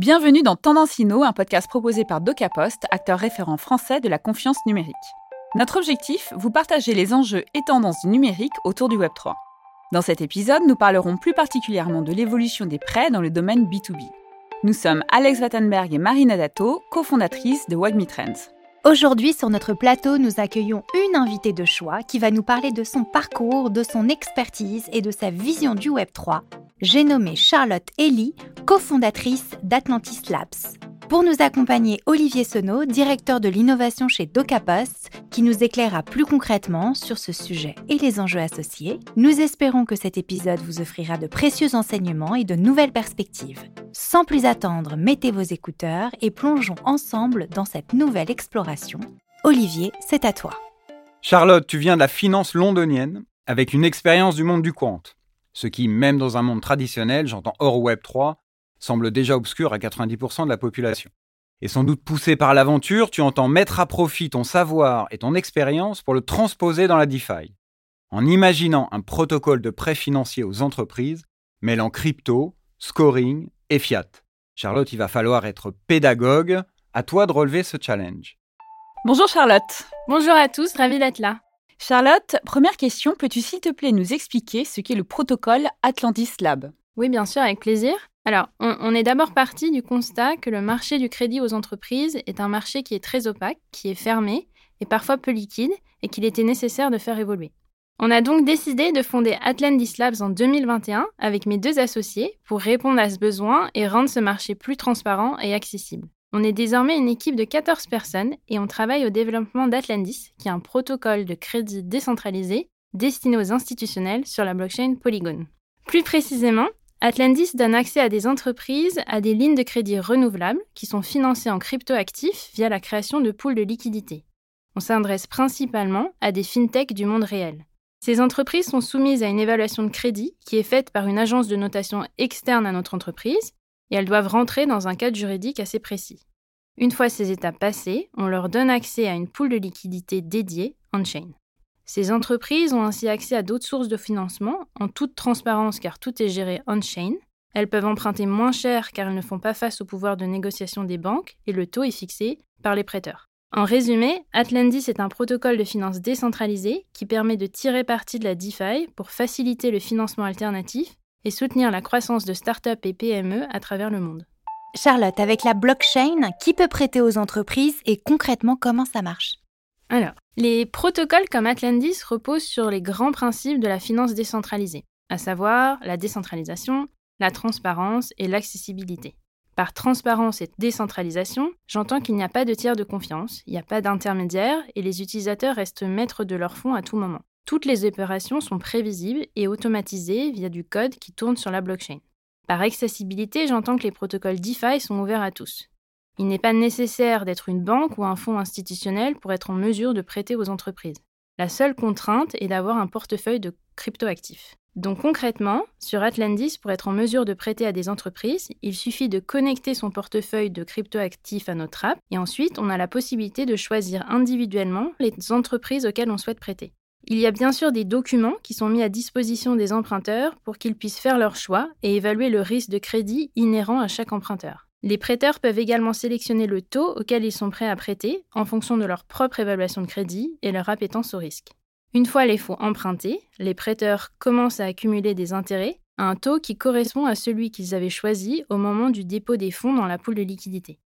Bienvenue dans Tendance Inno, un podcast proposé par DocaPost, acteur référent français de la confiance numérique. Notre objectif, vous partager les enjeux et tendances du numérique autour du Web3. Dans cet épisode, nous parlerons plus particulièrement de l'évolution des prêts dans le domaine B2B. Nous sommes Alex Wattenberg et Marina Dato, cofondatrices de WagMe Trends. Aujourd'hui, sur notre plateau, nous accueillons une invitée de choix qui va nous parler de son parcours, de son expertise et de sa vision du Web3. J'ai nommé Charlotte Ellie, cofondatrice d'Atlantis Labs. Pour nous accompagner, Olivier Senot, directeur de l'innovation chez DocaPost, qui nous éclairera plus concrètement sur ce sujet et les enjeux associés. Nous espérons que cet épisode vous offrira de précieux enseignements et de nouvelles perspectives. Sans plus attendre, mettez vos écouteurs et plongeons ensemble dans cette nouvelle exploration. Olivier, c'est à toi. Charlotte, tu viens de la finance londonienne avec une expérience du monde du compte, ce qui, même dans un monde traditionnel, j'entends hors Web 3, semble déjà obscur à 90% de la population. Et sans doute poussé par l'aventure, tu entends mettre à profit ton savoir et ton expérience pour le transposer dans la DeFi. En imaginant un protocole de prêt financier aux entreprises mêlant crypto, scoring et fiat. Charlotte, il va falloir être pédagogue. À toi de relever ce challenge. Bonjour Charlotte. Bonjour à tous, ravi d'être là. Charlotte, première question, peux-tu s'il te plaît nous expliquer ce qu'est le protocole Atlantis Lab? Oui, bien sûr, avec plaisir. Alors, on, est d'abord parti du constat que le marché du crédit aux entreprises est un marché qui est très opaque, qui est fermé et parfois peu liquide, et qu'il était nécessaire de faire évoluer. On a donc décidé de fonder Atlantis Labs en 2021 avec mes deux associés pour répondre à ce besoin et rendre ce marché plus transparent et accessible. On est désormais une équipe de 14 personnes et on travaille au développement d'Atlantis, qui est un protocole de crédit décentralisé destiné aux institutionnels sur la blockchain Polygon. Plus précisément, Atlantis donne accès à des entreprises à des lignes de crédit renouvelables qui sont financées en cryptoactifs via la création de pools de liquidités. On s'adresse principalement à des fintechs du monde réel. Ces entreprises sont soumises à une évaluation de crédit qui est faite par une agence de notation externe à notre entreprise et elles doivent rentrer dans un cadre juridique assez précis. Une fois ces étapes passées, on leur donne accès à une pool de liquidités dédiée on-chain. Ces entreprises ont ainsi accès à d'autres sources de financement en toute transparence car tout est géré on-chain. Elles peuvent emprunter moins cher car elles ne font pas face au pouvoir de négociation des banques et le taux est fixé par les prêteurs. En résumé, Atlantis est un protocole de finance décentralisé qui permet de tirer parti de la DeFi pour faciliter le financement alternatif et soutenir la croissance de startups et PME à travers le monde. Charlotte, avec la blockchain, qui peut prêter aux entreprises et concrètement comment ça marche? Alors, les protocoles comme Atlantis reposent sur les grands principes de la finance décentralisée, à savoir la décentralisation, la transparence et l'accessibilité. Par transparence et décentralisation, j'entends qu'il n'y a pas de tiers de confiance, il n'y a pas d'intermédiaire et les utilisateurs restent maîtres de leurs fonds à tout moment. Toutes les opérations sont prévisibles et automatisées via du code qui tourne sur la blockchain. Par accessibilité, j'entends que les protocoles DeFi sont ouverts à tous. Il n'est pas nécessaire d'être une banque ou un fonds institutionnel pour être en mesure de prêter aux entreprises. La seule contrainte est d'avoir un portefeuille de cryptoactifs. Donc concrètement, sur Atlantis, pour être en mesure de prêter à des entreprises, il suffit de connecter son portefeuille de cryptoactifs à notre app et ensuite on a la possibilité de choisir individuellement les entreprises auxquelles on souhaite prêter. Il y a bien sûr des documents qui sont mis à disposition des emprunteurs pour qu'ils puissent faire leur choix et évaluer le risque de crédit inhérent à chaque emprunteur. Les prêteurs peuvent également sélectionner le taux auquel ils sont prêts à prêter en fonction de leur propre évaluation de crédit et leur appétence au risque. Une fois les fonds empruntés, les prêteurs commencent à accumuler des intérêts à un taux qui correspond à celui qu'ils avaient choisi au moment du dépôt des fonds dans la poule de liquidité.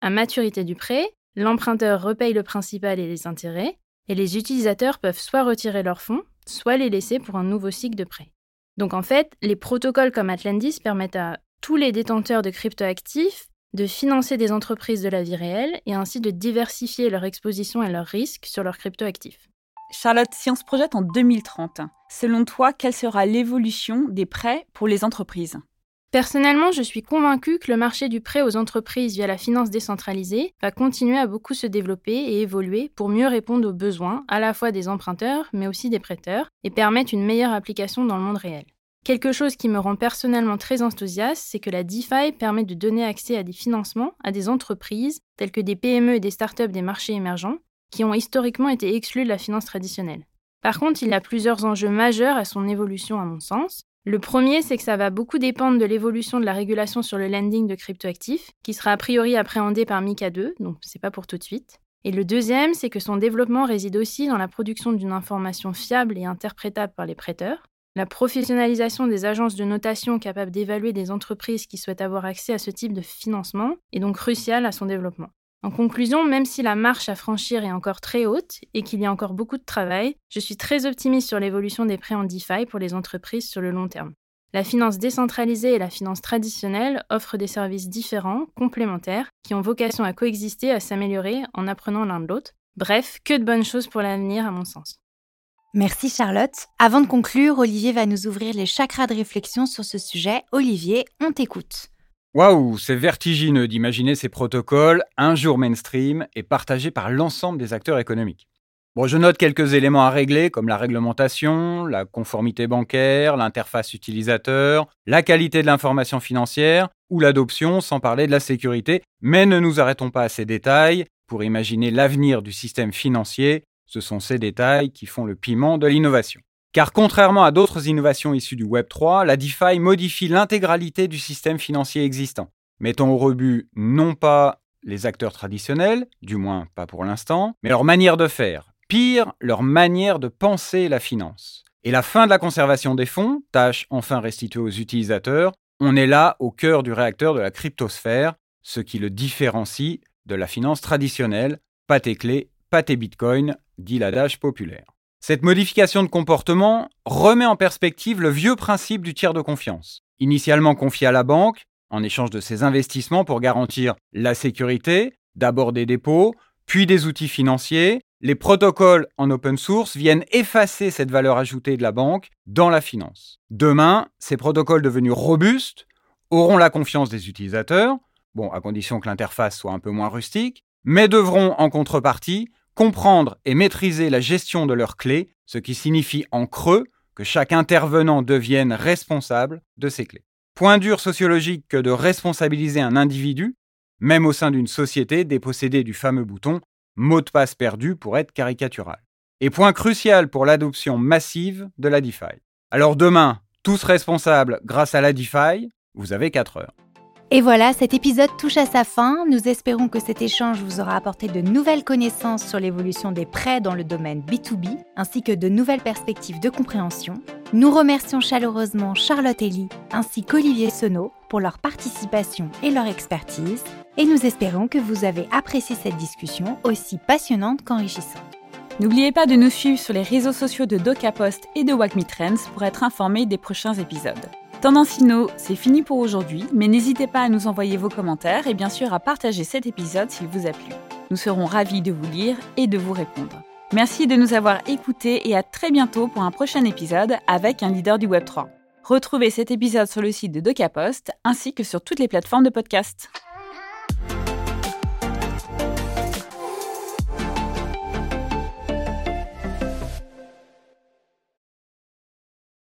À maturité du prêt, l'emprunteur repaye le principal et les intérêts, et les utilisateurs peuvent soit retirer leurs fonds, soit les laisser pour un nouveau cycle de prêt. Donc en fait, les protocoles comme Atlantis permettent à tous les détenteurs de cryptoactifs de financer des entreprises de la vie réelle et ainsi de diversifier leur exposition et leurs risques sur leurs cryptoactifs. Charlotte, si on se projette en 2030, selon toi, quelle sera l'évolution des prêts pour les entreprises? Personnellement, je suis convaincue que le marché du prêt aux entreprises via la finance décentralisée va continuer à beaucoup se développer et évoluer pour mieux répondre aux besoins à la fois des emprunteurs mais aussi des prêteurs et permettre une meilleure application dans le monde réel. Quelque chose qui me rend personnellement très enthousiaste, c'est que la DeFi permet de donner accès à des financements à des entreprises telles que des PME et des startups des marchés émergents qui ont historiquement été exclus de la finance traditionnelle. Par contre, il a plusieurs enjeux majeurs à son évolution à mon sens. Le premier, c'est que ça va beaucoup dépendre de l'évolution de la régulation sur le lending de cryptoactifs, qui sera a priori appréhendé par MiCA 2, donc c'est pas pour tout de suite. Et le deuxième, c'est que son développement réside aussi dans la production d'une information fiable et interprétable par les prêteurs, la professionnalisation des agences de notation capables d'évaluer des entreprises qui souhaitent avoir accès à ce type de financement est donc cruciale à son développement. En conclusion, même si la marche à franchir est encore très haute et qu'il y a encore beaucoup de travail, je suis très optimiste sur l'évolution des prêts en DeFi pour les entreprises sur le long terme. La finance décentralisée et la finance traditionnelle offrent des services différents, complémentaires, qui ont vocation à coexister, à s'améliorer en apprenant l'un de l'autre. Bref, que de bonnes choses pour l'avenir à mon sens. Merci Charlotte. Avant de conclure, Olivier va nous ouvrir les chakras de réflexion sur ce sujet. Olivier, on t'écoute. Waouh, c'est vertigineux d'imaginer ces protocoles un jour mainstream et partagés par l'ensemble des acteurs économiques. Bon, je note quelques éléments à régler comme la réglementation, la conformité bancaire, l'interface utilisateur, la qualité de l'information financière ou l'adoption, sans parler de la sécurité, mais ne nous arrêtons pas à ces détails. Pour imaginer l'avenir du système financier, ce sont ces détails qui font le piment de l'innovation. Car contrairement à d'autres innovations issues du Web 3, la DeFi modifie l'intégralité du système financier existant, mettant au rebut non pas les acteurs traditionnels, du moins pas pour l'instant, mais leur manière de faire, pire, leur manière de penser la finance. Et la fin de la conservation des fonds, tâche enfin restituée aux utilisateurs, on est là au cœur du réacteur de la cryptosphère, ce qui le différencie de la finance traditionnelle, clés, pas tes bitcoins, dit l'adage populaire. Cette modification de comportement remet en perspective le vieux principe du tiers de confiance. Initialement confié à la banque, en échange de ses investissements pour garantir la sécurité, d'abord des dépôts, puis des outils financiers, les protocoles en open source viennent effacer cette valeur ajoutée de la banque dans la finance. Demain, ces protocoles devenus robustes auront la confiance des utilisateurs, à condition que l'interface soit un peu moins rustique, mais devront en contrepartie comprendre et maîtriser la gestion de leurs clés, ce qui signifie en creux que chaque intervenant devienne responsable de ses clés. Point dur sociologique que de responsabiliser un individu, même au sein d'une société dépossédée du fameux bouton mot de passe perdu pour être caricatural. Et point crucial pour l'adoption massive de la DeFi. Alors demain, tous responsables grâce à la DeFi, vous avez 4 heures. Et voilà, cet épisode touche à sa fin. Nous espérons que cet échange vous aura apporté de nouvelles connaissances sur l'évolution des prêts dans le domaine B2B, ainsi que de nouvelles perspectives de compréhension. Nous remercions chaleureusement Charlotte Elie ainsi qu'Olivier Senot pour leur participation et leur expertise, et nous espérons que vous avez apprécié cette discussion aussi passionnante qu'enrichissante. N'oubliez pas de nous suivre sur les réseaux sociaux de DocaPost et de WACME Trends pour être informé des prochains épisodes. Tendance Inno, c'est fini pour aujourd'hui, mais n'hésitez pas à nous envoyer vos commentaires et bien sûr à partager cet épisode s'il vous a plu. Nous serons ravis de vous lire et de vous répondre. Merci de nous avoir écoutés et à très bientôt pour un prochain épisode avec un leader du Web3. Retrouvez cet épisode sur le site de DocaPost ainsi que sur toutes les plateformes de podcast.